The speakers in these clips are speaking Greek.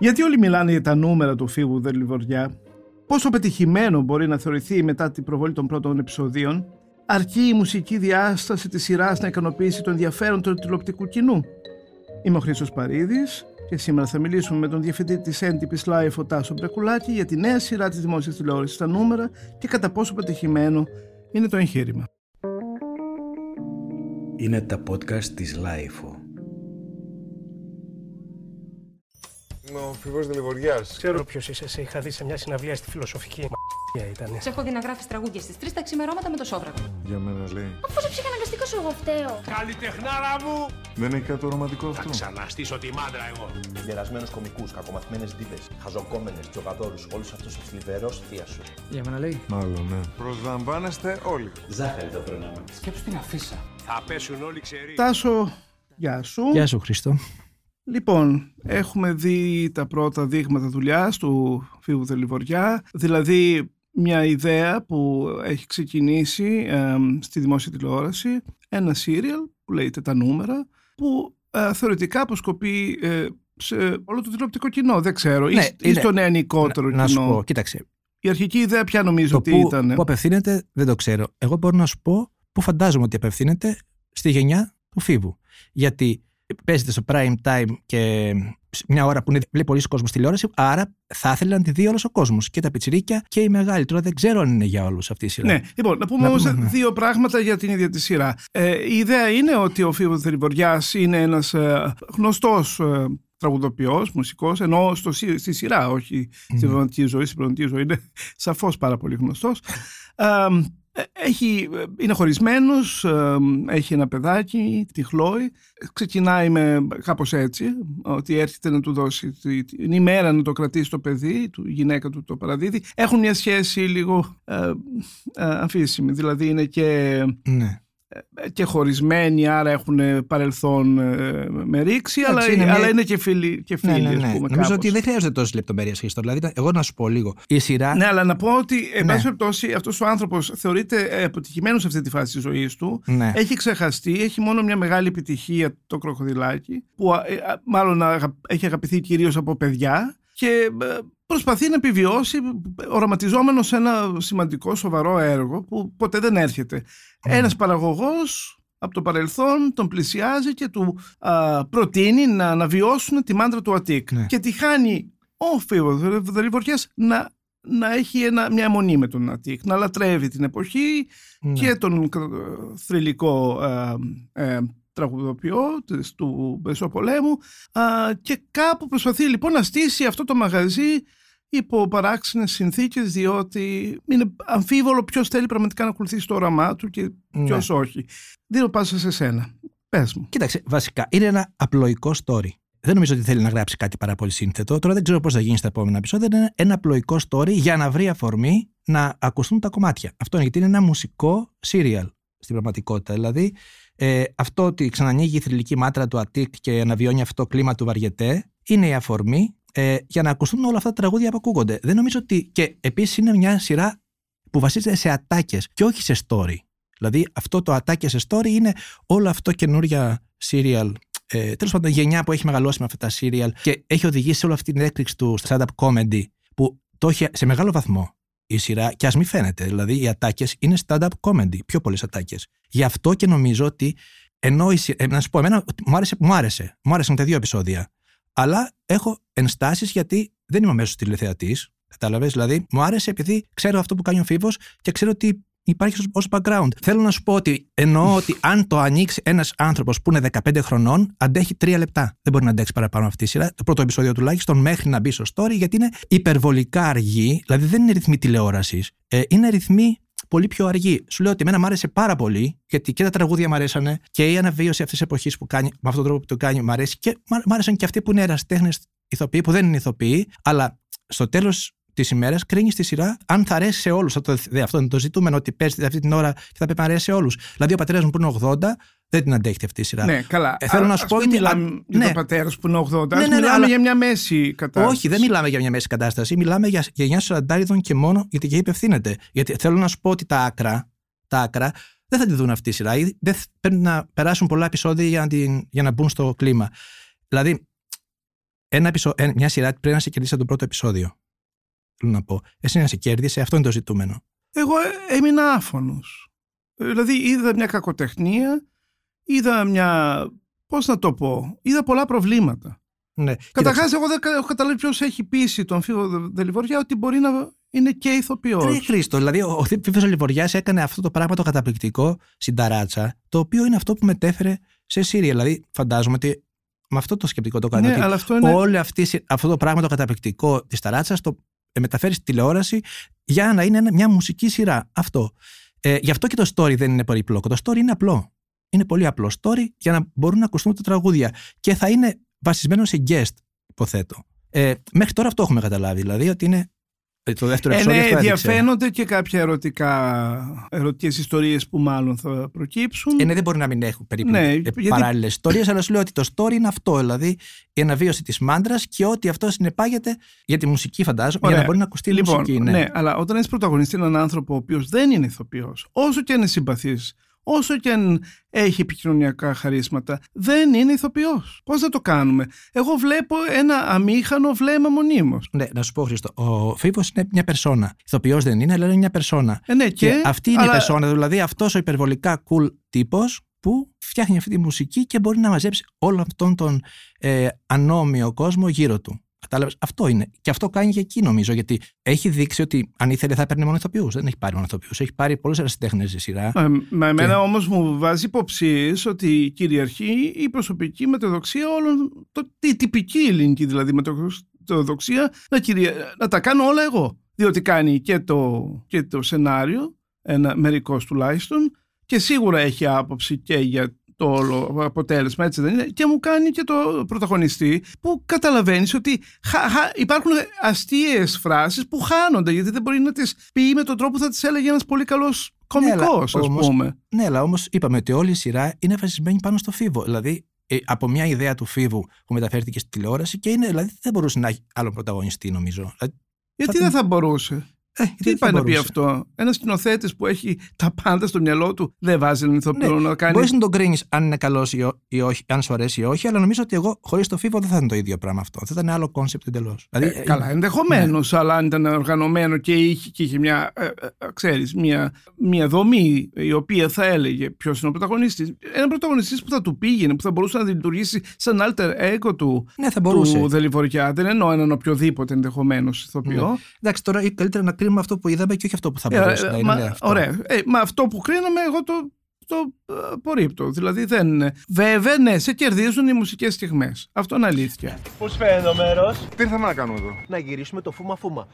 Γιατί όλοι μιλάνε για τα νούμερα του φίβου Δελιβοριά, πόσο πετυχημένο μπορεί να θεωρηθεί μετά την προβολή των πρώτων επεισοδίων, αρκεί η μουσική διάσταση της σειράς να ικανοποιήσει το ενδιαφέρον του τηλεοπτικού κοινού; Είμαι ο Χρήστος Παρίδης και σήμερα θα μιλήσουμε με τον διευθυντή της έντυπης Life, ο Τάσο Μπρεκουλάκη, για τη νέα σειρά της δημόσιας τηλεόρασης στα νούμερα και κατά πόσο πετυχημένο είναι το εγχείρημα. Είναι τα podcast της Life. Ο Φιβός Δελιβοριάς. Ξέρω ποιος είσαι εσύ. Είχα δει σε μια συναυλία στη φιλοσοφική. Μα ήταν. Σε έχω δει να γράφεις τραγούδια στις τρεις τα ξημερώματα με το σόβρακο. Για μένα λέει. Αφού σε ψυχαναγκαστικό σου εγώ φταίω; Καλλιτεχνάρα μου! Δεν έχει κάτι ρομαντικό αυτό. Ξαναστήσω τη μάντρα εγώ. Γερασμένου κομικούς, κακομαθημένες δίδε, χαζοκόμενες, τζογαδόρους, όλους αυτούς του θλιβερό θεία σου. Για μένα λέει. Μάλλον, ναι. Προσλαμβάνεστε όλοι. Ζάχαρη το περνάμε. Σκέψου την αφίσα. Θα πέσουν όλοι ξεροί. Τάσο, γεια σου. Γεια σου Χρήστο. Λοιπόν, έχουμε δει τα πρώτα δείγματα δουλειάς του Φίβου Δελιβοριά, δηλαδή μια ιδέα που έχει ξεκινήσει ε, στη δημόσια τηλεόραση, ένα σύριαλ που λέγεται «Τα νούμερα», που ε, θεωρητικά αποσκοπεί ε, σε όλο το τηλεοπτικό κοινό, δεν ξέρω, ή, Ναι, ή είναι- στο νεανικότερο Να, να σου κοινό. πω, κοίταξε. Η αρχική ιδέα ποια νομίζω Το ότι που, ήταν. που απευθύνεται δεν το ξέρω. Εγώ μπορώ να σου πω που φαντάζομαι ότι απευθύνεται στη γενιά του Φίβου. Γιατί παίζεται στο prime time και σε μια ώρα που είναι, βλέπει πολλοί κόσμο τηλεόραση, άρα θα ήθελε να τη δει όλος ο κόσμος. Και τα πιτσιρίκια και οι μεγάλοι. Τώρα δεν ξέρω αν είναι για όλους αυτή η σειρά. Ναι, λοιπόν, να πούμε Να όμως πούμε, ναι. δύο πράγματα για την ίδια τη σειρά. Ε, η ιδέα είναι ότι ο Φίβος Θερυβοριάς είναι ένας ε, γνωστός ε, τραγουδοποιός, μουσικός, ενώ στο, σι- στη σειρά, όχι στη πραγματική ζωή, στην πραγματική ζωή είναι σαφώς πάρα πολύ γνωστός. Ε, ε, έχει, ε, είναι χωρισμένος, ε, έχει ένα παιδάκι, τη Χλόη. Ξεκινάει με κάπως έτσι, ότι έρχεται να του δώσει τη- την ημέρα να το κρατήσει το παιδί, του, η γυναίκα του το παραδίδει. Έχουν μια σχέση λίγο ε, ε, αμφίσιμη, δηλαδή είναι και, Ναι. Και χωρισμένοι, άρα έχουν παρελθόν ε, με ρήξη, αλλά, Εντάξει, είναι μια- αλλά είναι και φίλοι, και φίλοι Ναι, ναι, ας ναι. πούμε, Νομίζω κάπως. ότι δεν χρειάζεται τόσε λεπτομέρειε Χρήστο. Δηλαδή, εγώ να σου πω λίγο. Η σειρά. Ναι, αλλά να πω ότι, εν Ναι. πάση περιπτώσει, αυτός ο άνθρωπος θεωρείται ε, αποτυχημένος σε αυτή τη φάση της ζωής του. Ναι. Έχει ξεχαστεί, έχει μόνο μια μεγάλη επιτυχία το κροκοδιλάκι, που α, ε, α, μάλλον αγα- έχει αγαπηθεί κυρίως από παιδιά και ε, προσπαθεί να επιβιώσει οραματιζόμενος σε ένα σημαντικό, σοβαρό έργο που ποτέ δεν έρχεται. Ένας παραγωγός από το παρελθόν τον πλησιάζει και του α, προτείνει να αναβιώσουν τη μάντρα του Αττικ. Ναι. Και τη χάνει ο Φίβος Δελιβοριάς να, να έχει ένα, μια αιμονή με τον Αττικ, να λατρεύει την εποχή Ναι. και τον ε, θρηλυκό ε, ε, τραγουδοποιό της, του Μεσοπολέμου α, και κάπου προσπαθεί λοιπόν να στήσει αυτό το μαγαζί υπό παράξενες συνθήκες διότι είναι αμφίβολο ποιος θέλει πραγματικά να ακολουθήσει το όραμά του και Ναι. ποιος όχι. Δίνω πάσα σε σένα. Πες μου. Κοίταξε, βασικά είναι ένα απλοϊκό story. Δεν νομίζω ότι θέλει να γράψει κάτι πάρα πολύ σύνθετο. Τώρα δεν ξέρω πώς θα γίνει στα επόμενα επεισόδια. Είναι ένα απλοϊκό story για να βρει αφορμή να ακουστούν τα κομμάτια. Αυτό είναι γιατί είναι ένα μουσικό serial στην πραγματικότητα. Δηλαδή, ε, αυτό ότι ξανανοίγει η θρηλυκή μάτρα του Αττικ και αναβιώνει αυτό το κλίμα του Βαριετέ είναι η αφορμή ε, για να ακουστούν όλα αυτά τα τραγούδια που ακούγονται. Δεν νομίζω ότι. Και επίσης είναι μια σειρά που βασίζεται σε ατάκες και όχι σε story. Δηλαδή, αυτό το ατάκια σε story είναι όλο αυτό καινούρια serial. Ε, Τέλος πάντων, γενιά που έχει μεγαλώσει με αυτά τα serial και έχει οδηγήσει σε όλη αυτή την έκρηξη του stand-up comedy που το έχει σε μεγάλο βαθμό η σειρά και ας μην φαίνεται. Δηλαδή, οι ατάκες είναι stand-up comedy, πιο πολλές ατάκες. Γι' αυτό και νομίζω ότι ενώ η σειρά. Ε, να σου πω, εμένα μου άρεσε, μου άρεσε. Μου άρεσαν τα δύο επεισόδια. Αλλά έχω ενστάσεις γιατί δεν είμαι μέσο τηλεθεατής. Κατάλαβες. Δηλαδή, μου άρεσε επειδή ξέρω αυτό που κάνει ο Φίβος και ξέρω ότι υπάρχει ως background. Θέλω να σου πω ότι εννοώ ότι αν το ανοίξει ένας άνθρωπος που είναι 15 χρονών, αντέχει 3 λεπτά. Δεν μπορεί να αντέξει παραπάνω αυτή η σειρά. Το πρώτο επεισόδιο τουλάχιστον μέχρι να μπει στο story, γιατί είναι υπερβολικά αργή. Δηλαδή, δεν είναι ρυθμοί τηλεόρασης. Ε, είναι ρυθμοί πολύ πιο αργή. Σου λέω ότι εμένα μου άρεσε πάρα πολύ, γιατί και τα τραγούδια μου αρέσανε και η αναβίωση αυτής της εποχής που κάνει, με αυτόν τον τρόπο που το κάνει, μου αρέσει και μου άρεσαν και αυτοί που είναι εραστέχνες ηθοποιοί, που δεν είναι ηθοποιοί, αλλά στο τέλος τη ημέρα κρίνεις τη σειρά αν θα αρέσει σε όλους. Αυτό, δε, αυτό είναι το ζητούμενο, ότι παίζει αυτή την ώρα και θα πρέπει να αρέσει σε όλους. Δηλαδή, ο πατέρας μου που είναι 80 δεν την αντέχει αυτή η σειρά. Ναι, καλά. Ε, θέλω Α- να σου ας πω μην ότι- μιλάμε α, για ναι. τον πατέρας που είναι 80. Ναι, ας ναι, ναι, μιλάμε αλλά- για μια μέση κατάσταση. Όχι, δεν μιλάμε για μια μέση κατάσταση. Μιλάμε για γενιά σαραντάριδων και μόνο γιατί και υπευθύνεται. Γιατί θέλω να σου πω ότι τα άκρα, τα άκρα δεν θα τη δουν αυτή η σειρά. ή Δεν θ- πρέπει να περάσουν πολλά επεισόδια για να, την, για να μπουν στο κλίμα. Δηλαδή, ένα επεισο... ε, μια σειρά πρέπει να σε κερδίσει από το πρώτο επεισόδιο. Θέλω να πω. Εσύ να σε κέρδισε, αυτό είναι το ζητούμενο. Εγώ ε, έμεινα άφωνος. Ε, Δηλαδή είδα μια κακοτεχνία, είδα μια, πώς να το πω, είδα πολλά προβλήματα. Ναι. Καταρχάς, εγώ δεν κα- έχω καταλάβει ποιος έχει πείσει τον Φίβο Δε- Δελιβοριά ότι μπορεί να είναι και ηθοποιός. Ρε Χρήστο, δηλαδή ο, ο Φίβο Λιβοριά έκανε αυτό το πράγμα το καταπληκτικό στην ταράτσα, το οποίο είναι αυτό που μετέφερε σε Σύρια. Δηλαδή, φαντάζομαι ότι με αυτό το σκεπτικό το κάνει. Ναι, ότι αλλά αυτό είναι- όλο αυτή, η συ- αυτό το πράγμα το καταπληκτικό της ταράτσας το ε, μεταφέρεις στη τηλεόραση για να είναι ένα- μια μουσική σειρά. Αυτό. Ε, γι' αυτό και το story δεν είναι πολύπλοκο. Το story είναι απλό. Είναι πολύ απλό story για να μπορούν να ακουστούν τα τραγούδια. Και θα είναι βασισμένο σε guest, υποθέτω. Ε, μέχρι τώρα αυτό έχουμε καταλάβει. Δηλαδή ότι είναι. Ε, Το δεύτερο Ε, επεισόδιο ναι, αυτό έδειξε. διαφαίνονται και κάποια ερωτικά, ερωτικές ιστορίες που μάλλον θα προκύψουν. Ε, ναι, δεν μπορεί να μην έχουν περίπου Ναι, ναι, γιατί- παράλληλες ιστορίες, αλλά σου λέω ότι το story είναι αυτό. Δηλαδή η αναβίωση της μάντρας και ό,τι αυτό συνεπάγεται για τη μουσική, φαντάζομαι, για Ωραία. να μπορεί να ακουστεί η λοιπόν, μουσική. Ναι. Ναι. αλλά όταν έχει πρωταγωνιστή έναν άνθρωπο ο οποίος δεν είναι ηθοποιός, όσο και αν είναι συμπαθής, όσο και αν έχει επικοινωνιακά χαρίσματα, δεν είναι ηθοποιός. Πώς θα το κάνουμε; Εγώ βλέπω ένα αμήχανο βλέμμα μονίμως. ναι, να σου πω, Χρήστο, ο Φίβος είναι μια περσόνα. Ηθοποιός δεν είναι, αλλά είναι μια περσόνα. Ε, ναι, και, Και, αυτή είναι αλλά- η περσόνα, δηλαδή αυτός ο υπερβολικά cool τύπος που φτιάχνει αυτή τη μουσική και μπορεί να μαζέψει όλο αυτόν τον ε, ανώμιο κόσμο γύρω του. Κατάλαβες; Αυτό είναι. Και αυτό κάνει και εκεί νομίζω, γιατί έχει δείξει ότι αν ήθελε θα έπαιρνε μόνο ηθοποιούς. Δεν έχει πάρει μόνο ηθοποιούς. Έχει πάρει πολλούς ερασιτέχνες στη σειρά. Ε, Μα εμένα Και- όμως μου βάζει υποψίες ότι κυριαρχεί η προσωπική μεταδοξία όλων, το, η τυπική ελληνική δηλαδή μεταδοξία, να, κυρια... να τα κάνω όλα εγώ. Διότι κάνει και το, και το σενάριο, ένα μερικός τουλάχιστον, και σίγουρα έχει άποψη και για το όλο αποτέλεσμα, έτσι δεν είναι, και μου κάνει και το πρωταγωνιστή που καταλαβαίνεις ότι χα- χα- υπάρχουν αστείες φράσεις που χάνονται γιατί δεν μπορεί να τις πει με τον τρόπο που θα τις έλεγε ένας πολύ καλός Ναι, αλλά κομικός ας όμως- πούμε. Ναι, αλλά όμως είπαμε ότι όλη η σειρά είναι βασισμένη πάνω στο φίβο. Δηλαδή, ε, από μια ιδέα του φίβου που μεταφέρθηκε στη τηλεόραση και είναι, δηλαδή δεν μπορούσε να έχει άλλο πρωταγωνιστή, νομίζω. Δηλαδή, Γιατί θα δεν την- θα μπορούσε; Ε, γιατί Τι δεν θα πάει να πει μπορούσε; αυτό; Ένας σκηνοθέτης που έχει τα πάντα στο μυαλό του δεν βάζει έναν ηθοποιό Ναι, να κάνει. Μπορείς να τον κρίνεις αν είναι καλός ή, ό- ή όχι, αν σου αρέσει ή όχι, αλλά νομίζω ότι εγώ χωρίς το Φοίβο δεν θα ήταν το ίδιο πράγμα αυτό. Θα ήταν άλλο concept εντελώς. Δηλαδή, Ε, καλά, ενδεχομένως, αλλά αν ήταν οργανωμένο και είχε, και είχε μια, ε, ε, ξέρεις, μια, μια δομή η οποία θα έλεγε ποιος είναι ο πρωταγωνιστής. Ένα πρωταγωνιστής που θα του πήγαινε, που θα μπορούσε να λειτουργήσει σαν alter ego του, ναι, θα μπορούσε. του Δεληβοριά. Δεν εννοώ έναν οποιοδήποτε ενδεχομένως ηθοποιό. Ναι. Εντάξει, τώρα καλύτερα να κρίνουμε αυτό που είδαμε και όχι αυτό που θα Ε, μπορούσε ε, να είναι. μα- ναι, αυτό. Ωραία. Ε, μα αυτό που κρίναμε, εγώ το, το ε, απορρίπτω. Δηλαδή δεν. Βέβαια, ναι, σε κερδίζουν οι μουσικές στιγμές. Αυτό είναι αλήθεια. Πώς φαίνεται το μέρος, Τι ήρθαμε να κάνουμε εδώ; να γυρίσουμε το φούμα φούμα.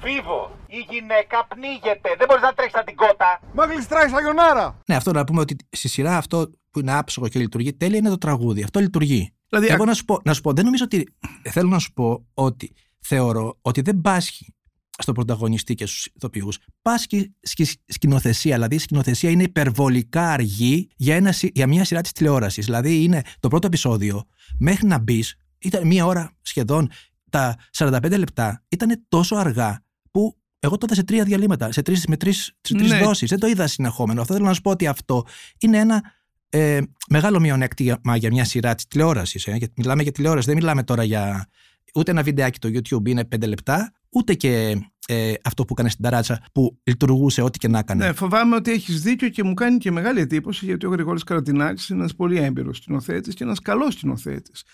Φίβο, η γυναίκα πνίγεται. Δεν μπορείς να τρέξεις σαν την κότα. Μα γλιστράει σαγιονάρα! Ναι, αυτό να πούμε ότι στη σειρά αυτό που είναι άψογο και λειτουργεί τέλεια είναι το τραγούδι. Αυτό λειτουργεί. Δηλαδή, Εγώ να σου, πω, να σου πω, δεν νομίζω ότι. Θέλω να σου πω ότι θεωρώ ότι δεν πάσχει στον πρωταγωνιστή και στους ηθοποιούς. Πάσχει στη σκηνοθεσία. Δηλαδή η σκηνοθεσία είναι υπερβολικά αργή για, ένα, σι- για μια σειρά της τηλεόρασης. Δηλαδή είναι το πρώτο επεισόδιο μέχρι να μπεις, ήταν μία ώρα σχεδόν. Τα 45 λεπτά ήταν τόσο αργά που εγώ το είδα σε τρία διαλύματα, σε τρεις, με τρεις τρεις Ναι. δόσεις. Δεν το είδα συνεχόμενο. Αυτό θέλω να σου πω ότι αυτό είναι ένα ε, μεγάλο μειονέκτημα για μια σειρά της τηλεόρασης. Ε, γιατί μιλάμε για τηλεόραση, δεν μιλάμε τώρα για ούτε ένα βιντεάκι το YouTube είναι 5 λεπτά, ούτε και ε, αυτό που έκανε στην ταράτσα που λειτουργούσε ό,τι και να έκανε. Ναι, φοβάμαι ότι έχεις δίκιο και μου κάνει και μεγάλη εντύπωση γιατί ο Γρηγόρης Καρατινάκης είναι ένας πολύ έμπειρος σκηνοθέτης και ένας καλός σκηνοθέτης.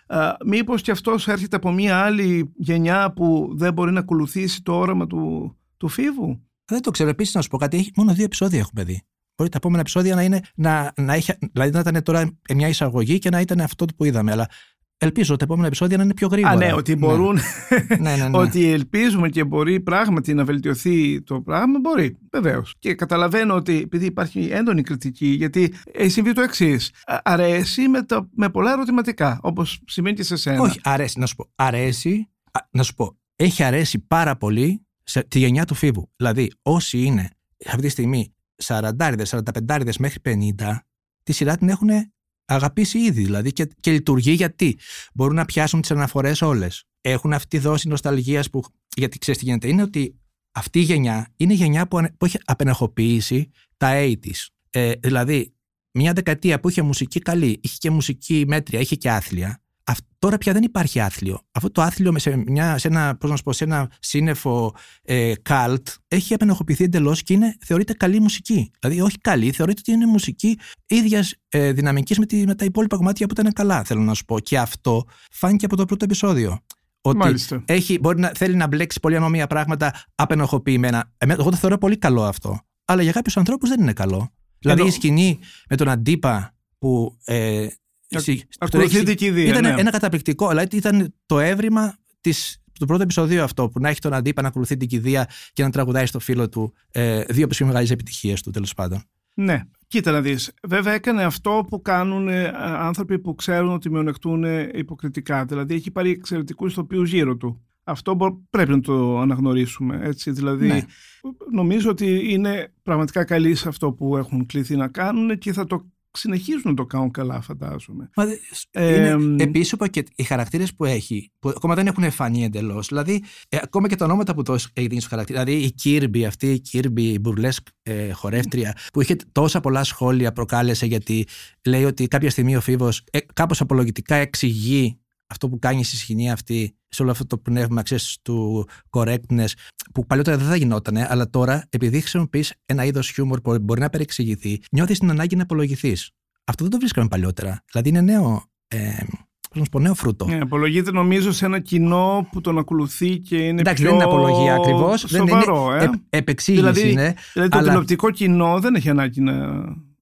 Μήπως και αυτός έρχεται από μια άλλη γενιά που δεν μπορεί να ακολουθήσει το όραμα του, του Φίβου. Δεν το ξέρω. Επίσης, να σου πω κάτι, έχει, μόνο δύο επεισόδια έχουμε δει. Μπορεί τα επόμενα επεισόδια να είναι. Να, να έχει, δηλαδή να ήταν τώρα μια εισαγωγή και να ήταν αυτό που είδαμε. Αλλά ελπίζω τα επόμενα επεισόδια να είναι πιο γρήγορα. Α, ναι, ότι μπορούν. Ναι, ναι, ναι. ότι ελπίζουμε και μπορεί πράγματι να βελτιωθεί το πράγμα, μπορεί. Βεβαίως. Και καταλαβαίνω ότι επειδή υπάρχει έντονη κριτική, γιατί έχει συμβεί το εξής. Αρέσει με, τα, με πολλά ερωτηματικά, όπως σημαίνει και σε σένα. Όχι, αρέσει, να σου πω. Αρέσει, α, να σου πω, έχει αρέσει πάρα πολύ σε τη γενιά του Φίβου. Δηλαδή, όσοι είναι αυτή τη στιγμή 40, 45 μέχρι 50, τη σειρά την έχουν αγαπήσει ήδη. Δηλαδή και, και λειτουργεί γιατί μπορούν να πιάσουν τις αναφορές όλες. Έχουν αυτή τη δόση νοσταλγίας που. Γιατί ξέρεις τι γίνεται, είναι ότι αυτή η γενιά είναι η γενιά που, ανε- που έχει απενεχοποιήσει τα 80s. Ε, δηλαδή, μια δεκαετία που είχε μουσική καλή, είχε και μουσική μέτρια, είχε και άθλια. Αυ- τώρα πια δεν υπάρχει άθλιο. Αυτό το άθλιο με σε, μια, σε, ένα, πώς να σου πω, σε ένα σύννεφο ε, cult έχει απενεχοποιηθεί εντελώς και είναι, θεωρείται καλή μουσική. Δηλαδή, όχι καλή, θεωρείται ότι είναι μουσική ίδιας ε, δυναμικής με, τη- με τα υπόλοιπα κομμάτια που ήταν καλά, θέλω να σου πω. Και αυτό φάνηκε από το πρώτο επεισόδιο. Ότι Μάλιστα. έχει, μπορεί να θέλει να μπλέξει πολύ ανώμια πράγματα απενοχοποιημένα. Εμέ- Εγώ το θεωρώ πολύ καλό αυτό. Αλλά για κάποιους ανθρώπους δεν είναι καλό. Δηλαδή Ενώ- η σκηνή με τον Αντίπα που. Ε, Ακ- συ- που τον ακολουθείται έχει- και η Δία, Ήταν ναι. ένα καταπληκτικό, αλλά ήταν το έβριμα της, του πρώτου επεισοδίου αυτό. Που να έχει τον Αντίπα να ακολουθεί την κηδεία και να τραγουδάει στο φίλο του ε, δύο από τις πιο μεγάλες επιτυχίες του τέλος πάντων. Ναι, κοίτα να δεις. Βέβαια έκανε αυτό που κάνουν ε, άνθρωποι που ξέρουν ότι μειονεκτούν ε, υποκριτικά. Δηλαδή έχει πάρει εξαιρετικούς ηθοποιούς γύρω του. Αυτό μπο- πρέπει να το αναγνωρίσουμε. Έτσι. Δηλαδή Ναι. νομίζω ότι είναι πραγματικά καλοί σε αυτό που έχουν κληθεί να κάνουν και θα το συνεχίζουν να το κάνουν καλά φαντάζομαι. Μα, δε- Ε, είναι, μ. επίσης είπα και οι χαρακτήρες που έχει, που ακόμα δεν έχουν φανεί εντελώς. Δηλαδή, ε, ακόμα και τα ονόματα που το έχει δίνει στους χαρακτήρες. Δηλαδή, η Κίρμπι, αυτή η Κίρμπι, η μπουρλέσκ ε, χορεύτρια, που είχε τόσα πολλά σχόλια, προκάλεσε γιατί λέει ότι κάποια στιγμή ο Φίβος ε, κάπως απολογητικά εξηγεί αυτό που κάνει στη σκηνή αυτή, σε όλο αυτό το πνεύμα ξέρεις, του correctness, που παλιότερα δεν θα γινότανε, αλλά τώρα, επειδή χρησιμοποιείς ένα είδος χιούμορ που μπορεί να περιεξηγηθεί, νιώθεις την ανάγκη να απολογηθείς. Αυτό δεν το βρίσκαμε παλιότερα. Δηλαδή είναι νέο, ε, πώς να σου πω, νέο φρούτο. Ναι, απολογείται νομίζω σε ένα κοινό που τον ακολουθεί και είναι Εντάξει, πιο δεν είναι απολογία ακριβώς. σοβαρό. είναι ε. επ- επεξήγηση Δηλαδή- είναι. Δηλαδή το αλλά- τηλεοπτικό κοινό δεν έχει ανάγκη να...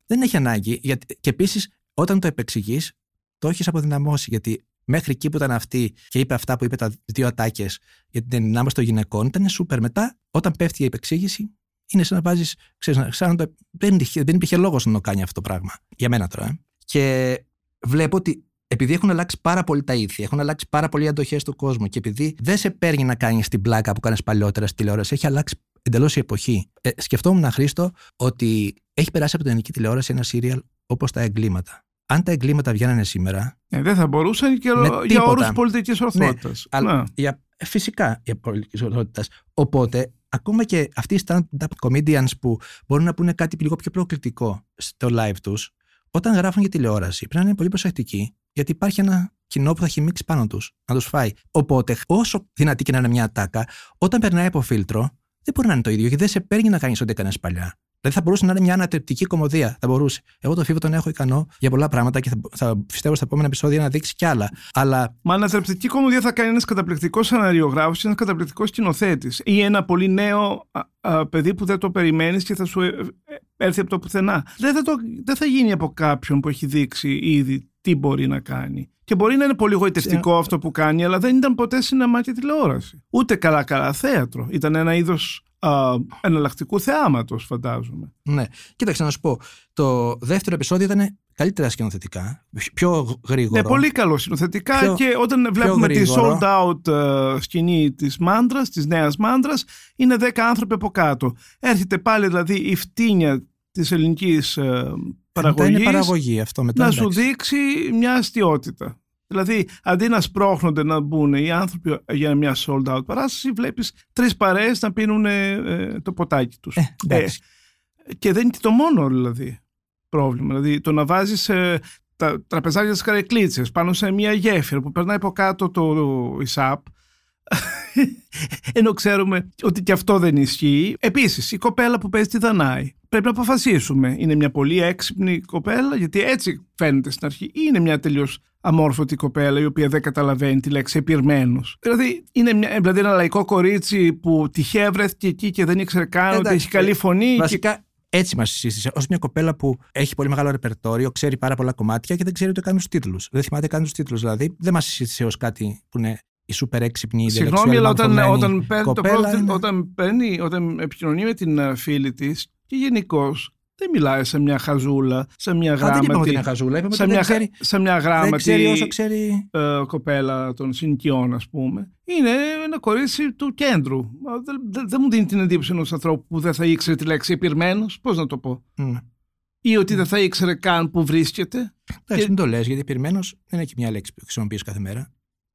Δεν έχει ανάγκη. Γιατί, και επίσης, όταν το επεξηγείς, το έχεις αποδυναμώσει. Γιατί μέχρι εκεί που ήταν αυτή και είπε αυτά που είπε τα δύο ατάκες για την ενδυνάμωση των γυναικών, ήταν σούπερ. Μετά, όταν πέφτει η επεξήγηση, είναι σαν να βάζεις. Σαν να το, δεν, υπήρχε- δεν υπήρχε λόγος να το κάνει αυτό το πράγμα. Για μένα τώρα. ε. Και βλέπω ότι επειδή έχουν αλλάξει πάρα πολύ τα ήθη, έχουν αλλάξει πάρα πολύ οι αντοχές του κόσμου και επειδή δεν σε παίρνει να κάνεις την πλάκα που κάνεις παλιότερα στη τηλεόραση, έχει αλλάξει εντελώς η εποχή. Ε, σκεφτόμουν, Χρήστο, ότι έχει περάσει από την ελληνική τηλεόραση ένα σύριαλ όπως τα εγκλήματα. Αν τα εγκλήματα βγαίνανε σήμερα, Ε, δεν θα μπορούσαν και Με για τίποτα. όρους πολιτικής ορθότητας. αλλά Ναι. για, φυσικά για πολιτικής ορθότητας. Οπότε, ακόμα και αυτοί οι stand-up comedians που μπορούν να πούνε κάτι λίγο πιο προκλητικό στο live τους, όταν γράφουν για τηλεόραση, πρέπει να είναι πολύ προσεκτικοί, γιατί υπάρχει ένα κοινό που θα χυμίξει πάνω τους, να τους φάει. Οπότε, όσο δυνατή και να είναι μια ατάκα, όταν περνάει από φίλτρο, δεν μπορεί να είναι το ίδιο, γιατί δεν σε παίρνει να κάνεις ό,τι έκανες παλιά. Δηλαδή θα μπορούσε να είναι μια ανατρεπτική κομμωδία. Θα μπορούσε. Εγώ το φίβο τον έχω ικανό για πολλά πράγματα και θα, θα πιστεύω στα επόμενα επεισόδια να δείξει κι άλλα. Αλλά Μα ανατρεπτική κομμωδία θα κάνει ένας καταπληκτικός σεναριογράφος και ένας καταπληκτικός σκηνοθέτης. Ή ένα πολύ νέο α, α, παιδί που δεν το περιμένεις και θα σου ε, ε, έρθει από το πουθενά. Δεν θα, το, δεν θα γίνει από κάποιον που έχει δείξει ήδη τι μπορεί να κάνει. Και μπορεί να είναι πολύ γοητευτικό αυτό που κάνει, αλλά δεν ήταν ποτέ σινεμά και τηλεόραση. Ούτε καλά-καλά θέατρο. Ήταν ένα είδος εναλλακτικού θεάματος, φαντάζομαι. Ναι. Κοίταξε να σου πω. Το δεύτερο επεισόδιο ήταν καλύτερα σκηνοθετικά. Πιο γρήγορο. Ναι, πολύ καλό σκηνοθετικά Πιο- και όταν βλέπουμε τη γρήγορο. sold out ε, σκηνή της Μάντρας, της νέας Μάντρας, είναι 10 άνθρωποι από κάτω. Έρχεται πάλι δηλαδή η φτήνια της ελληνικής ε, Μετά παραγωγής είναι παραγωγής αυτό μετά. να σου εντάξει. δείξει μια αστειότητα. Δηλαδή, αντί να σπρώχνονται να μπουν οι άνθρωποι για μια sold out παράσταση, βλέπεις τρεις παρέες να πίνουν ε, το ποτάκι τους. Ε, εντάξει. Και δεν είναι το μόνο δηλαδή πρόβλημα. Δηλαδή το να βάζεις ε, τα τραπεζάκια της καρεκλίτσε πάνω σε μια γέφυρα που περνάει από κάτω το ΙΣΑΠ. ενώ ξέρουμε ότι και αυτό δεν ισχύει. Επίσης, η κοπέλα που παίζει τη Δανάη. Πρέπει να αποφασίσουμε. Είναι μια πολύ έξυπνη κοπέλα, γιατί έτσι φαίνεται στην αρχή, ή είναι μια τελείως αμόρφωτη κοπέλα η οποία δεν καταλαβαίνει τη λέξη επιρμένος. Δηλαδή, είναι μια, δηλαδή ένα λαϊκό κορίτσι που τυχαία βρέθηκε εκεί και δεν ήξερε καν ότι Εντάξει, έχει καλή φωνή. και Βασικά έτσι μας σύστησε. Ω μια κοπέλα που έχει πολύ μεγάλο ρεπερτόριο, ξέρει πάρα πολλά κομμάτια και δεν ξέρει ούτε καν τους τίτλους. Δεν θυμάται καν τους τίτλους. Δηλαδή δεν μας σύστησε ως κάτι που είναι η σούπερ έξυπνη Συγγνώμη, αλλά όταν, μορφωμένη όταν, παίρνει το κοπέλα πρώτο, είναι- όταν, παίρνει, όταν επικοινωνεί με την ε, φίλη της και γενικώς δεν μιλάει σε μια χαζούλα, σε μια Α, δεν είπαμε ότι γράμματη. είναι χαζούλα. Είπαμε σε, ότι μια, δεν ξέρει, σε μια δεν γράμματη ξέρει όσο ξέρει. ε, κοπέλα των συνοικιών, ας πούμε. Είναι ένα κορίτσι του κέντρου. Μα Δεν, δεν, δεν μου δίνει την εντύπωση ενός ανθρώπου που δεν θα ήξερε τη λέξη επιρμένος. Πώς να το πω; Μμ. Ή ότι δεν θα ήξερε καν που βρίσκεται. Εντάξει, μην το λες, γιατί περιμένω δεν έχει μια λέξη που χρησιμοποιείς κάθε μέρα.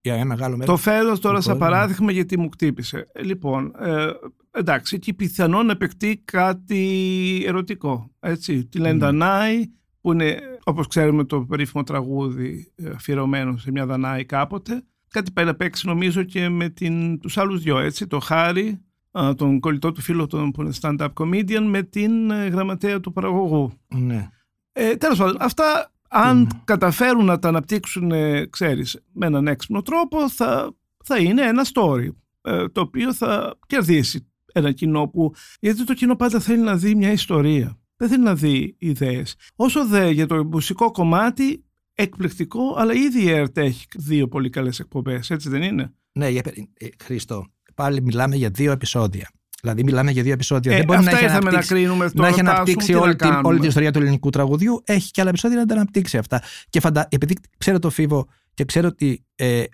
Για ένα μεγάλο μέρος. Το φέρω τώρα του σαν κόσμου. παράδειγμα γιατί μου κτύπησε. Ε, Λοιπόν, ε, εντάξει, εκεί πιθανόν να παιχτεί κάτι ερωτικό. Έτσι. Τη λένε Μμμ. Δανάη, που είναι, όπως ξέρουμε, το περίφημο τραγούδι ε, αφιερωμένο σε μια Δανάη κάποτε. Κάτι πάει να παίξει νομίζω και με την, τους άλλους δυο, έτσι, το Χάρη, α, τον κολλητό του φίλο τον που είναι stand-up comedian, με την ε, γραμματέα του παραγωγού. Ναι. Ε, τέλος πάντων, αυτά αν Ναι. καταφέρουν να τα αναπτύξουν, ε, ξέρεις, με έναν έξυπνο τρόπο, θα, θα είναι ένα story, ε, το οποίο θα κερδίσει ένα κοινό που... Γιατί το κοινό πάντα θέλει να δει μια ιστορία. Δεν θέλει να δει ιδέες. Όσο δε για το μουσικό κομμάτι, εκπληκτικό, αλλά ήδη η ΕΡΤ έχει δύο πολύ καλές εκπομπές, έτσι δεν είναι; Ναι, για, ε, Χρήστο, πάλι μιλάμε για δύο επεισόδια. Δηλαδή, μιλάμε για δύο επεισόδια. Ε, Δεν μπορεί να αυτά έχει ήρθαμε να αναπτύξει, κρίνουμε, να τώρα έχει φτάσουμε, αναπτύξει τι να όλη, την, όλη κάνουμε. την ιστορία του ελληνικού τραγουδιού. Έχει και άλλα επεισόδια να τα αναπτύξει αυτά. Και φαντα... επειδή ξέρω το Φίβο και ξέρω ότι ε, α-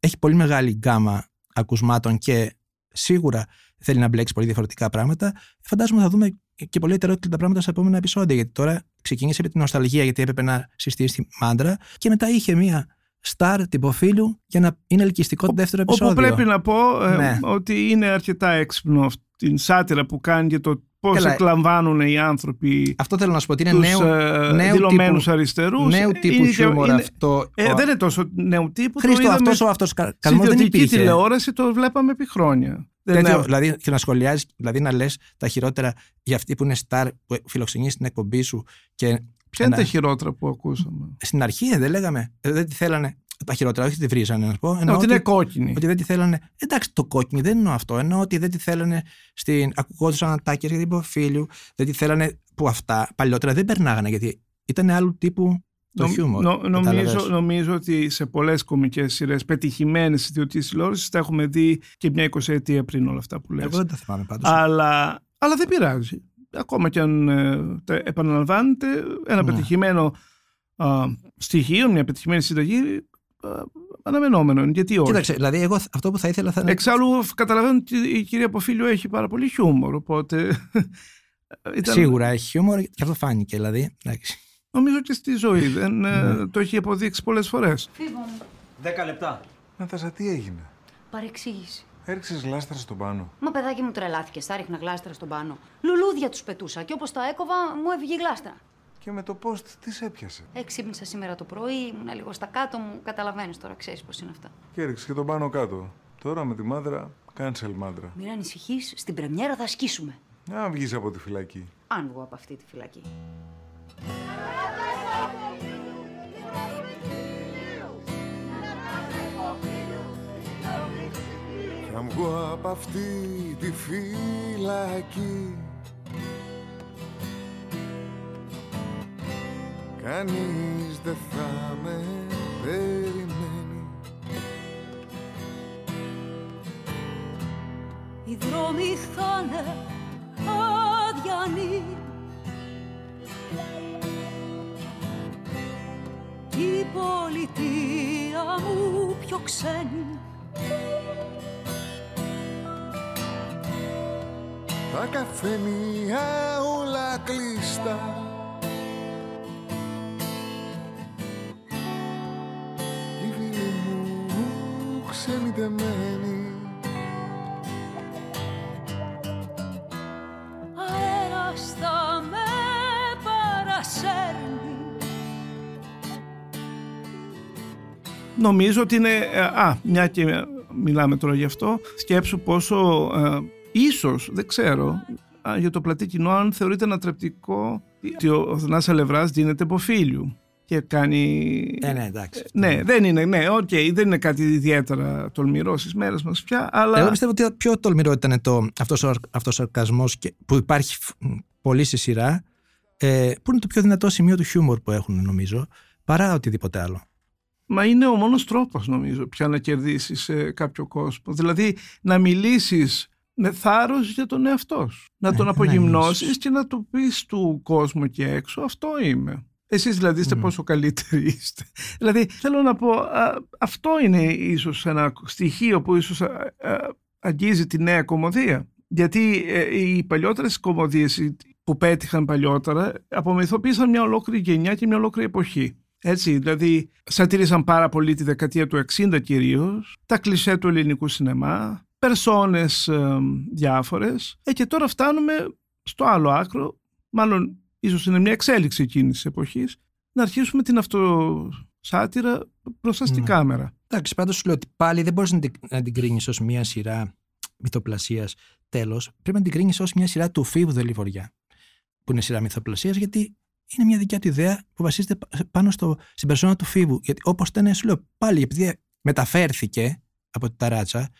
έχει πολύ μεγάλη γκάμα ακουσμάτων και σίγουρα θέλει να μπλέξει πολύ διαφορετικά πράγματα, φαντάζομαι θα δούμε και πολύ ετερόκλητα πράγματα στα επόμενα επεισόδια. Γιατί τώρα ξεκίνησε με την νοσταλγία, γιατί έπρεπε να συστήσει τη μάντρα και μετά είχε μία στάρ τυποφίλου για να είναι ελκυστικό το δεύτερο επεισόδιο. Όπου πρέπει να πω ε, Ναι. ότι είναι αρκετά έξυπνο αυτή την σάτυρα που κάνει για το πώς Καλά. εκλαμβάνουν οι άνθρωποι Αυτό θέλω να σου πω ότι είναι τους νέου, ε, νέου δηλωμένους τύπου- αριστερούς. νέου Ε, τύπου είναι και- χιούμορ είναι- αυτό. Ε, Ο- δεν είναι τόσο νέου τύπου. Χρήστο, το είδαμε αυτός ο αυτός κα- στην καλμός δεν ιδιωτική υπήρχε. τηλεόραση το βλέπαμε επί χρόνια. Δεν Τέτοιο, είναι- δηλαδή και να σχολιάζεις, δηλαδή να λες τα χειρότερα για αυτή που είναι star που φιλοξενείς στην εκπομπή σου και Ποια είναι ένα- τα χειρότερα που ακούσαμε; στην αρχή ε, δεν λέγαμε, ε, δεν τη θέλανε. Τα χειρότερα, όχι τη βρίζανε, να σου πω. Ναι, εννοώ ότι είναι κόκκινη. ότι δεν τη θέλανε. Εντάξει, το κόκκινη δεν εννοώ αυτό. Εννοώ ότι δεν τη θέλανε στην. Ακουγόντουσαν ατάκες για την υποφίλου. Δεν τη θέλανε που αυτά παλιότερα δεν περνάγανε γιατί ήταν άλλου τύπου το Νομ- χιούμορ. νο- νομίζω, κατάλαβες. νομίζω ότι σε πολλές κομικές σειρές πετυχημένες ιδιωτικής τηλεόρασης τα έχουμε δει και μια εικοσαετία πριν όλα αυτά που λες. Εγώ δεν τα θυμάμαι πάντως. αλλά, αλλά δεν πειράζει. Ακόμα και αν ε, τα επαναλαμβάνεται, ένα Ναι. πετυχημένο α, στοιχείο, μια πετυχημένη συνταγή, α, αναμενόμενο είναι. Γιατί όχι; Κοίταξε, δηλαδή εγώ αυτό που θα ήθελα θα είναι. Εξάλλου καταλαβαίνω ότι η κυρία Ποφίλιο έχει πάρα πολύ χιούμορ, οπότε... ήταν- Σίγουρα έχει χιούμορ και αυτό φάνηκε. Δηλαδή, εντάξει. Νομίζω και στη ζωή δεν, ε, Ναι. το έχει αποδείξει πολλές φορές. Φίβο μου. 10 λεπτά. Νατάσα, τι έγινε; Παρεξήγηση. Έριξες γλάστρα στον πάνω. Μα παιδάκι μου τρελάθηκε, θα ρίχνα γλάστρα στον πάνω. Λουλούδια τους πετούσα και όπως τα έκοβα μου έβγε η γλάστρα. Και με το post τις σε έπιασε. Ε, ξύπνησα σήμερα το πρωί, ήμουν λίγο στα κάτω μου. Καταλαβαίνεις τώρα, ξέρεις πώς είναι αυτά. Και έριξε και τον πάνω κάτω. Τώρα με τη μάντρα, cancel μάντρα. Μην ανησυχείς, στην πρεμιέρα θα σκίσουμε. Να βγεις από τη φυλακή. Αν βγω από αυτή τη φυλακή. Θα βγω από αυτή τη φυλακή Κανείς δεν θα με περιμένει. Οι δρόμοι θα είναι αδιανοί. Η πολιτεία μου πιο ξένη. Τα καφενεία όλα κλειστά ξενιτεμένοι αέρας θα με παρασέρνει Νομίζω ότι είναι. ε, Α, μια και μιλάμε τώρα γι' αυτό. Σκέψου πόσο. Ε, ίσως, δεν ξέρω, α, για το πλατύ κοινό, αν θεωρείται ανατρεπτικό ότι ο, ο Θανάσης Αλευράς ντύνεται υποφίλιου και κάνει. Ε, ναι, εντάξει. Ναι, δεν είναι, ναι, οκ, δεν είναι κάτι ιδιαίτερα τολμηρό στις μέρες μας πια, αλλά. Εγώ πιστεύω ότι πιο τολμηρό ήταν το, αυτός ο, αυτοσαρκασμός και, που υπάρχει φ- πολύ στη σειρά ε, που είναι το πιο δυνατό σημείο του χιούμορ που έχουν νομίζω παρά οτιδήποτε άλλο. Μα είναι ο μόνος τρόπος νομίζω πια να κερδίσεις ε, κάποιο κόσμο. Δηλαδή να μιλήσεις με θάρρος για τον εαυτό σου. Να Ναι, τον να απογυμνώσεις μιλήσεις. και να του πεις του κόσμου και έξω αυτό είμαι. Εσείς δηλαδή είστε Μμμ. πόσο καλύτεροι είστε. δηλαδή θέλω να πω α, αυτό είναι ίσως ένα στοιχείο που ίσως α, α, αγγίζει τη νέα κομμωδία. Γιατί ε, οι παλιότερες κομμωδίες οι- που πέτυχαν παλιότερα απομυθοποίησαν μια ολόκληρη γενιά και μια ολόκληρη εποχή. Έτσι, δηλαδή σατήρισαν πάρα πολύ τη δεκαετία του 60 κυρίως, τα κλισέ του ελληνικού σινεμά, περσόνες ε, διάφορες ε, και τώρα φτάνουμε στο άλλο άκρο, μάλλον ίσως είναι μια εξέλιξη εκείνης της εποχής, να αρχίσουμε την αυτοσάτυρα μπροστά στην Ναι. κάμερα. Εντάξει, πάντως σου λέω ότι πάλι δεν μπορείς να την, να την κρίνεις ως μια σειρά μυθοπλασίας τέλος. Πρέπει να την κρίνεις ως μια σειρά του Φίβου Δελιβοριά. Που είναι σειρά μυθοπλασίας, γιατί είναι μια δικιά του ιδέα που βασίζεται πα- πάνω στο, στην περσόνα του Φίβου. Γιατί όπως ήταν, σου λέω πάλι, επειδή μεταφέρθηκε από τη ταράτσα και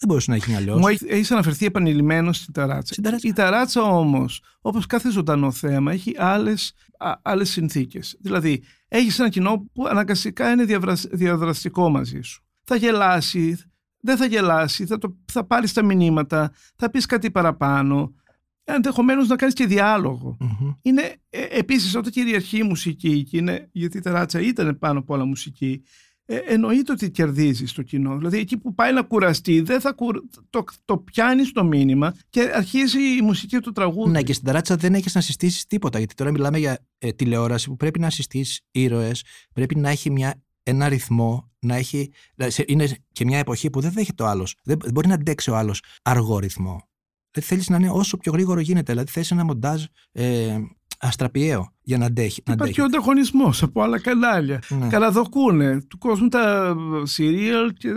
δεν μπορούσε να γίνει αλλιώς. Μου έχει, έχεις αναφερθεί επανειλημμένος στην ταράτσα. Στην ταράτσα. Η ταράτσα όμως, όπως κάθε ζωντανό θέμα, έχει άλλες, α, άλλες συνθήκες. Δηλαδή, έχεις ένα κοινό που αναγκαστικά είναι διαβρασ- διαδραστικό μαζί σου. Θα γελάσει, δεν θα γελάσει, θα, το, θα πάρεις τα μηνύματα, θα πεις κάτι παραπάνω, ενδεχομένως να κάνεις και διάλογο. Μμμ. Είναι ε, επίσης όταν κυριαρχεί η μουσική, και είναι, γιατί η ταράτσα ήταν πάνω απ' όλα μουσική, ε, εννοείται ότι κερδίζεις το κοινό. Δηλαδή εκεί που πάει να κουραστεί, δεν θα κουρ... το, το πιάνεις το μήνυμα και αρχίζει η μουσική του τραγούδι. Ναι, και στην ταράτσα δεν έχεις να συστήσεις τίποτα. Γιατί τώρα μιλάμε για ε, τηλεόραση που πρέπει να συστήσεις ήρωες, πρέπει να έχει μια, ένα ρυθμό, να έχει. δηλαδή, σε- Είναι και μια εποχή που δεν δέχεται ο άλλος. Δεν, δεν μπορεί να αντέξει ο άλλος αργό ρυθμό. Δηλαδή θέλεις να είναι όσο πιο γρήγορο γίνεται. Δηλαδή θέλει ένα μοντάζ ε, αστραπιαίο για να αντέχει. Να Υπάρχει αντέχει. ο ανταγωνισμός από άλλα κανάλια. Ναι. Καλαδοκούνε του κόσμου τα serial και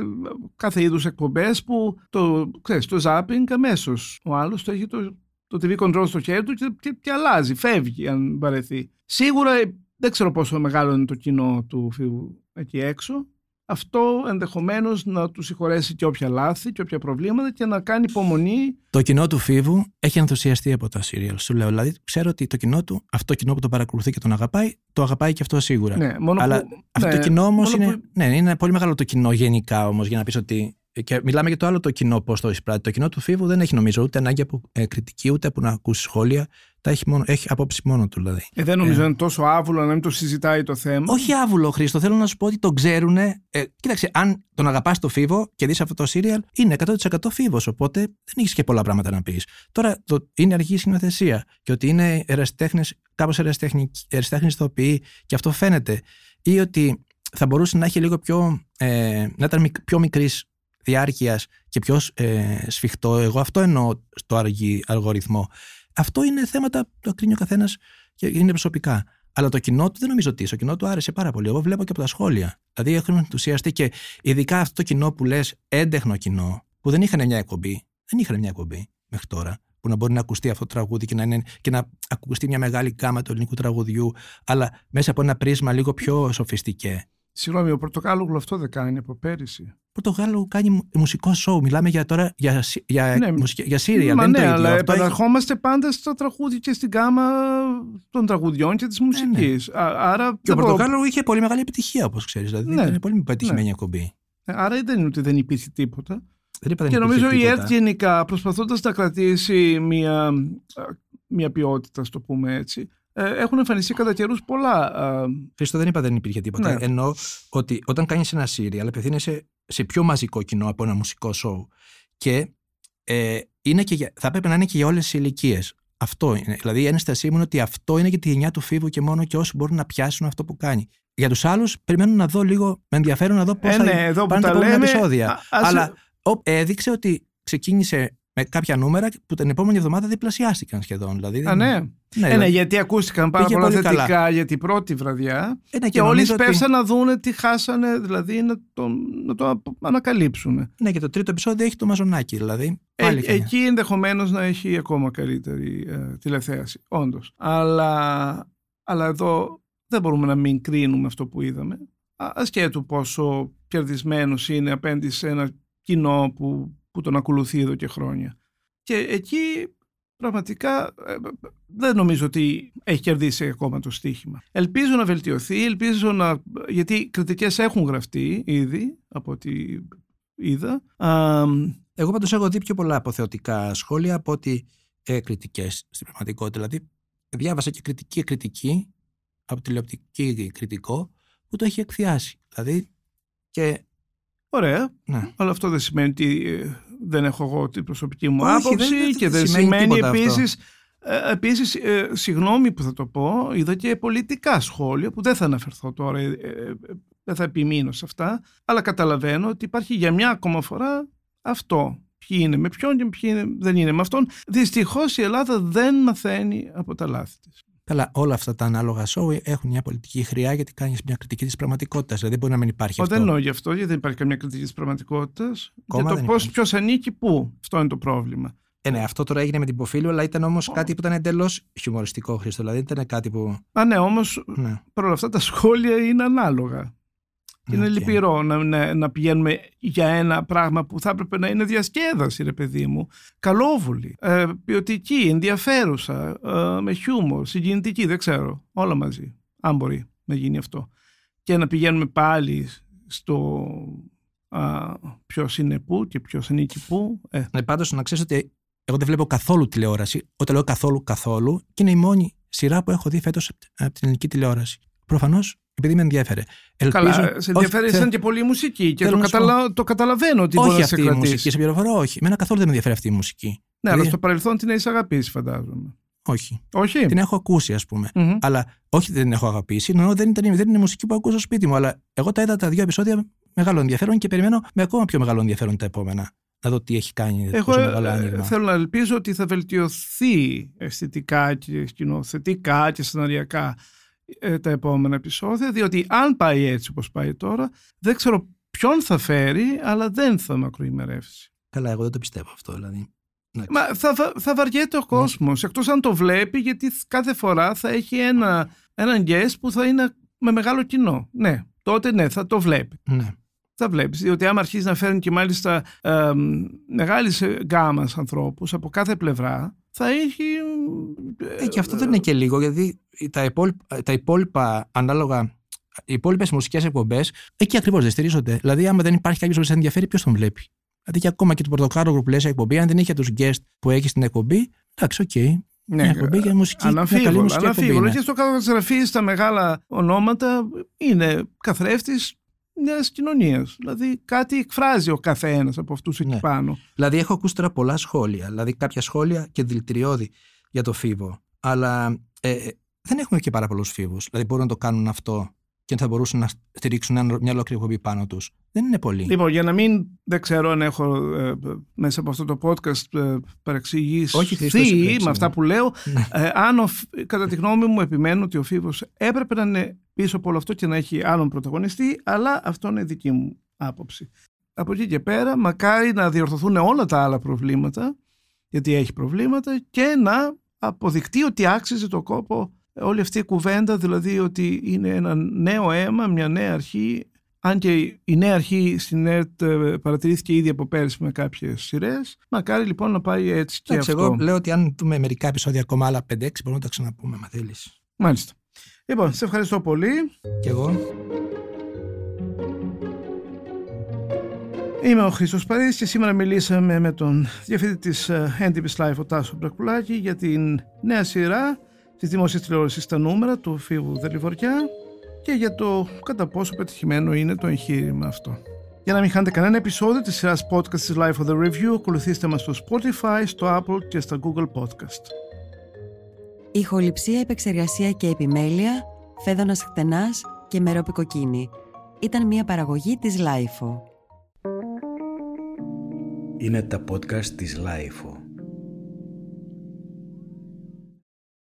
κάθε είδους εκπομπές που το, ξέρεις, το zapping αμέσως. Ο άλλος το έχει το, το TV control στο χέρι του και, και, και αλλάζει, φεύγει αν βαρεθεί. Σίγουρα ε, δεν ξέρω πόσο μεγάλο είναι το κοινό του φίλου εκεί έξω. Αυτό ενδεχομένως να του συγχωρέσει και όποια λάθη και όποια προβλήματα και να κάνει υπομονή. Το κοινό του Φίβου έχει ενθουσιαστεί από τα σύριαλ. Σου λέω. Δηλαδή, ξέρω ότι το κοινό του, αυτό το κοινό που τον παρακολουθεί και τον αγαπάει, το αγαπάει και αυτό σίγουρα. Ναι, μόνο Αλλά που, αυτό ναι, το κοινό όμως μόνο είναι. που- Ναι, είναι πολύ μεγάλο το κοινό γενικά όμως για να πεις ότι. Και μιλάμε για το άλλο το κοινό πώς το εισπράττει. Το κοινό του Φίβου δεν έχει νομίζω ούτε ανάγκη από ε, κριτική ούτε από να ακούσει σχόλια. Τα έχει, μόνο, έχει απόψη μόνο του δηλαδή. Ε, δεν νομίζω είναι τόσο άβουλο να μην το συζητάει το θέμα. Όχι άβουλο, Χρήστο. Θέλω να σου πω ότι το ξέρουν. Ε, κοίταξε, αν τον αγαπάς το Φίβο και δεις αυτό το σύριαλ, είναι 100% Φίβος. Οπότε δεν έχεις και πολλά πράγματα να πεις. Τώρα το, είναι αργή σκηνοθεσία και ότι είναι ερασιτέχνες, κάπως ερασιτέχνη ηθοποιοί και αυτό φαίνεται. Ή ότι θα μπορούσε να έχει λίγο πιο. Ε, να ήταν μικ- πιο μικρής διάρκειας και πιο ε, σφιχτό. Εγώ αυτό εννοώ στο αργή αλγοριθμό. Αυτό είναι θέματα που το κρίνει ο καθένας και είναι προσωπικά. Αλλά το κοινό του δεν νομίζω ότι στο κοινό του άρεσε πάρα πολύ. Εγώ βλέπω και από τα σχόλια. Δηλαδή έχουν ενθουσιαστεί και ειδικά αυτό το κοινό που λες έντεχνο κοινό, που δεν είχαν μια εκπομπή. Δεν είχαν μια εκπομπή μέχρι τώρα. Που να μπορεί να ακουστεί αυτό το τραγούδι και να, είναι, και να ακουστεί μια μεγάλη γκάμα του ελληνικού τραγουδιού, αλλά μέσα από ένα πρίσμα λίγο πιο σοφιστικέ. Συγγνώμη, ο Πορτοκάλογλου αυτό δεν κάνει από πέρυσι. Πορτογάλο κάνει μου- μουσικό σοου. Μιλάμε για τώρα για, σι- για, Ναι. μουσική- για Σύρια. Μα δεν είναι ναι, το ίδιο. αλλά Αυτό έχει- επαναρχόμαστε πάντα στα τραγούδια και στην γάμα των τραγουδιών και της μουσικής. Α- Άρα, Ναι, Και ο δεν μπορώ- Πορτογάλο είχε πολύ μεγάλη επιτυχία, όπως ξέρεις. Δηλαδή Ναι. ήταν πολύ πετυχημένη Ναι. εκπομπή. άρα δεν είναι ότι δεν υπήρχε τίποτα. Δεν είπα, δεν και υπήρχε νομίζω η τίποτα. ΕΡΤ γενικά προσπαθώντας να κρατήσει μια, μια ποιότητα, ας το πούμε έτσι, ε, έχουν εμφανιστεί κατά καιρούς πολλά. α, Χρήστο, δεν είπα δεν υπήρχε τίποτα. Ναι. Εννοώ ότι όταν κάνεις ένα σύριαλ, απευθύνεσαι σε πιο μαζικό κοινό από ένα μουσικό σοου. Και ε, είναι και για, θα πρέπει να είναι και για όλες τις ηλικίες. Αυτό είναι. Δηλαδή η ένστασή μου είναι ότι αυτό είναι και τη γενιά του Φίβου και μόνο και όσοι μπορούν να πιάσουν αυτό που κάνει. Για τους άλλους, περιμένω να δω λίγο, με ενδιαφέρον να δω πώς Ε, θα ναι, εδώ που πάνε τα τα επόμενα λέμε, επεισόδια. α- ας- Αλλά ο, έδειξε ότι ξεκίνησε με κάποια νούμερα που την επόμενη εβδομάδα διπλασιάστηκαν σχεδόν. Δηλαδή, Α, δεν- ναι. Ναι, Ε, ναι, γιατί ακούστηκαν πάρα Πήγε πολλά πολύ θετικά καλά. για την πρώτη βραδιά Ε, ναι, και, όλοι νομίζω ότι- σπεύσαν να δούνε τι χάσανε, δηλαδή να το, να το ανακαλύψουν. Ναι, και το τρίτο επεισόδιο έχει το μαζονάκι. Δηλαδή, Ε, πάλι και- εκεί ενδεχομένως να έχει ακόμα καλύτερη ε, τηλεθέαση, όντως. Αλλά, αλλά εδώ δεν μπορούμε να μην κρίνουμε αυτό που είδαμε. Α- Ασχέτου πόσο κερδισμένος είναι απέναντι σε ένα κοινό που, που τον ακολουθεί εδώ και χρόνια. Και εκεί πραγματικά ε, δεν νομίζω ότι έχει κερδίσει ακόμα το στοίχημα. Ελπίζω να βελτιωθεί, ελπίζω να... γιατί κριτικές έχουν γραφτεί ήδη από ό,τι είδα. Α, Εγώ πάντως έχω δει πιο πολλά αποθεωτικά σχόλια από ότι ε, κριτικές στην πραγματικότητα. Δηλαδή, διάβασα και κριτική κριτική από τηλεοπτική κριτικό που το έχει εκθιάσει. Δηλαδή, και. Ωραία. Ναι. Αλλά αυτό δεν σημαίνει ότι ε, δεν έχω εγώ την προσωπική μου Όχι, άποψη δεν- δεν- και δεν δεν σημαίνει σημαίνει τίποτα αυτό. επίσης Ε, επίσης, ε, συγγνώμη που θα το πω, είδα και πολιτικά σχόλια που δεν θα αναφερθώ τώρα, ε, ε, δεν θα επιμείνω σε αυτά, αλλά καταλαβαίνω ότι υπάρχει για μια ακόμα φορά αυτό. Ποιοι είναι με ποιον και ποιοι είναι, δεν είναι με αυτόν. Δυστυχώς η Ελλάδα δεν μαθαίνει από τα λάθη της. Καλά, όλα αυτά τα ανάλογα σόου έχουν μια πολιτική χρειά γιατί κάνεις μια κριτική της πραγματικότητας. Δηλαδή, δεν μπορεί να μην υπάρχει Ο, αυτό. Δεν εννοώ γι' αυτό, γιατί δεν υπάρχει καμία κριτική της πραγματικότητας. Κόμμα Για δεν το πώς υπάρχει. ποιος ανήκει πού. Αυτό είναι το πρόβλημα. Ε, ναι, αυτό τώρα έγινε με την Ποφίλιο, αλλά ήταν όμως κάτι που ήταν εντελώς χιουμοριστικό, Χρήστο. Δηλαδή, δεν ήταν κάτι που. Α, ναι, όμως Ναι. παρόλα αυτά τα σχόλια είναι ανάλογα. Και είναι Οκ. λυπηρό να, να, να πηγαίνουμε για ένα πράγμα που θα έπρεπε να είναι διασκέδαση, ρε παιδί μου. Καλόβουλη, ε, ποιοτική, ενδιαφέρουσα, ε, με χιούμορ, συγκινητική, δεν ξέρω. Όλα μαζί. Αν μπορεί να γίνει αυτό. Και να πηγαίνουμε πάλι στο ποιος είναι πού και ποιος ανήκει πού. Ε, Ναι, πάντως να ξέρεις ότι εγώ δεν βλέπω καθόλου τηλεόραση. Όταν λέω καθόλου, καθόλου, και είναι η μόνη σειρά που έχω δει φέτος από την ελληνική τηλεόραση. Προφανώς επειδή με ενδιαφέρε. Ελπίζω... Καλά, σε ενδιαφέρει Όχι, σαν και πολύ η μουσική και θέλω το, να σου καταλα... το καταλαβαίνω ότι μπορεί όχι να σε αυτή η μουσική, κρατήσει. σε πληροφορώ, όχι. Εμένα καθόλου δεν με ενδιαφέρει αυτή η μουσική. Ναι, Δηλαδή, αλλά στο παρελθόν την έχεις αγαπήσει, φαντάζομαι. Όχι. Όχι; Την έχω ακούσει, ας πούμε. Μμμ. Αλλά όχι δεν την έχω αγαπήσει, ενώ δεν, ήταν, δεν είναι μουσική που ακούω στο σπίτι μου. Αλλά εγώ τα είδα τα δύο επεισόδια με μεγάλο ενδιαφέρον και περιμένω με ακόμα πιο μεγάλο ενδιαφέρον τα επόμενα. Να δω τι έχει κάνει Εγώ τόσο μεγάλο ε, άνοιγμα. θέλω να ελπίζω ότι θα βελτιωθεί αισθητικά και σκηνοθετικά και σεναριακά ε, τα επόμενα επεισόδια, διότι αν πάει έτσι όπως πάει τώρα, δεν ξέρω ποιον θα φέρει, αλλά δεν θα μακροημερεύσει. Καλά, εγώ δεν το πιστεύω αυτό. Δηλαδή. Εντάξει. Μα θα, βα- θα βαριέται ο κόσμος, εκτός αν το βλέπει, γιατί κάθε φορά θα έχει ένα, έναν guest που θα είναι με μεγάλο κοινό. Ναι, τότε ναι, θα το βλέπει. Ναι. Θα βλέπεις, διότι άμα αρχίζει να φέρνει και μάλιστα ε, μεγάλης γκάμας ανθρώπους από κάθε πλευρά, θα έχει... Ε, και αυτό δεν είναι και λίγο, γιατί τα υπόλοιπα, τα υπόλοιπα ανάλογα. Οι υπόλοιπες μουσικές εκπομπές εκεί ακριβώς δεν στηρίζονται. Δηλαδή, άμα δεν υπάρχει κάποιος που σε ενδιαφέρει, ποιος τον βλέπει; Δηλαδή, και ακόμα και του Πορτοκάλογλου που λες εκπομπή, αν δεν είχε τους guest που έχει στην εκπομπή, εντάξει, οκ. Ναι, μια εκπομπή για μουσική. Μια καλή Αναμφίβολα, μουσική εκπομπή. αναμφίβολα. είναι. Και στο καταγραφή στα μεγάλα ονόματα είναι καθρέφτης μιας κοινωνίας. Δηλαδή κάτι εκφράζει ο καθένας από αυτούς εκεί Ναι. πάνω. Δηλαδή, έχω ακούσει τώρα πολλά σχόλια. Δηλαδή, κάποια σχόλια και δηλητηριώδη για το φίβο. Αλλά ε, ε, δεν έχουμε και πάρα πολλούς φίβους. Δηλαδή, μπορούν να το κάνουν αυτό και θα μπορούσαν να στηρίξουν ένα- μια ολόκληρη εκπομπή πάνω τους. Δεν είναι πολύ. Λοιπόν, για να μην, δεν ξέρω αν έχω ε, μέσα από αυτό το podcast ε, παρεξηγήσει Όχι, Χρήστο, εσύ παρεξηγεί. με αυτά που λέω, Ναι. ε, αν ο, Φ- κατά τη γνώμη μου επιμένω ότι ο Φίβος έπρεπε να είναι πίσω από όλο αυτό και να έχει άλλον πρωταγωνιστή, αλλά αυτό είναι δική μου άποψη. Από εκεί και πέρα, μακάρι να διορθωθούν όλα τα άλλα προβλήματα, γιατί έχει προβλήματα, και να αποδεικτεί ότι άξιζε το κόπο όλη αυτή η κουβέντα, δηλαδή ότι είναι ένα νέο αίμα, μια νέα αρχή, αν και η νέα αρχή στην ΕΡΤ ε, παρατηρήθηκε ήδη από πέρυσι με κάποιες σειρές, μακάρι λοιπόν να πάει έτσι και Εντάξει, αυτό. εγώ λέω ότι αν δούμε μερικά επεισόδια ακόμα άλλα 5-6, μπορούμε να τα ξαναπούμε, αν θέλεις. Μάλιστα. Λοιπόν, σε ευχαριστώ πολύ. Κι εγώ. Είμαι ο Χρήστος Παρίδης και σήμερα μιλήσαμε με τον διευθυντή της ε, έντυπης Life, ο Τάσο Μπρακουλάκη, για την νέα σειρά της δημόσιας τηλεόρασης στα νούμερα του Φίβου Δελιβοριά και για το κατά πόσο πετυχημένο είναι το εγχείρημα αυτό. Για να μην χάνετε κανένα επεισόδιο της σειράς podcast της Life of the Review, ακολουθήστε μας στο Spotify, στο Apple και στα Google Podcast. Ηχοληψία, επεξεργασία και επιμέλεια, Φαίδωνας Κτενάς και Μερόπη Κοκκίνη. Ήταν μια παραγωγή της LiFO. Είναι τα podcast της LiFO.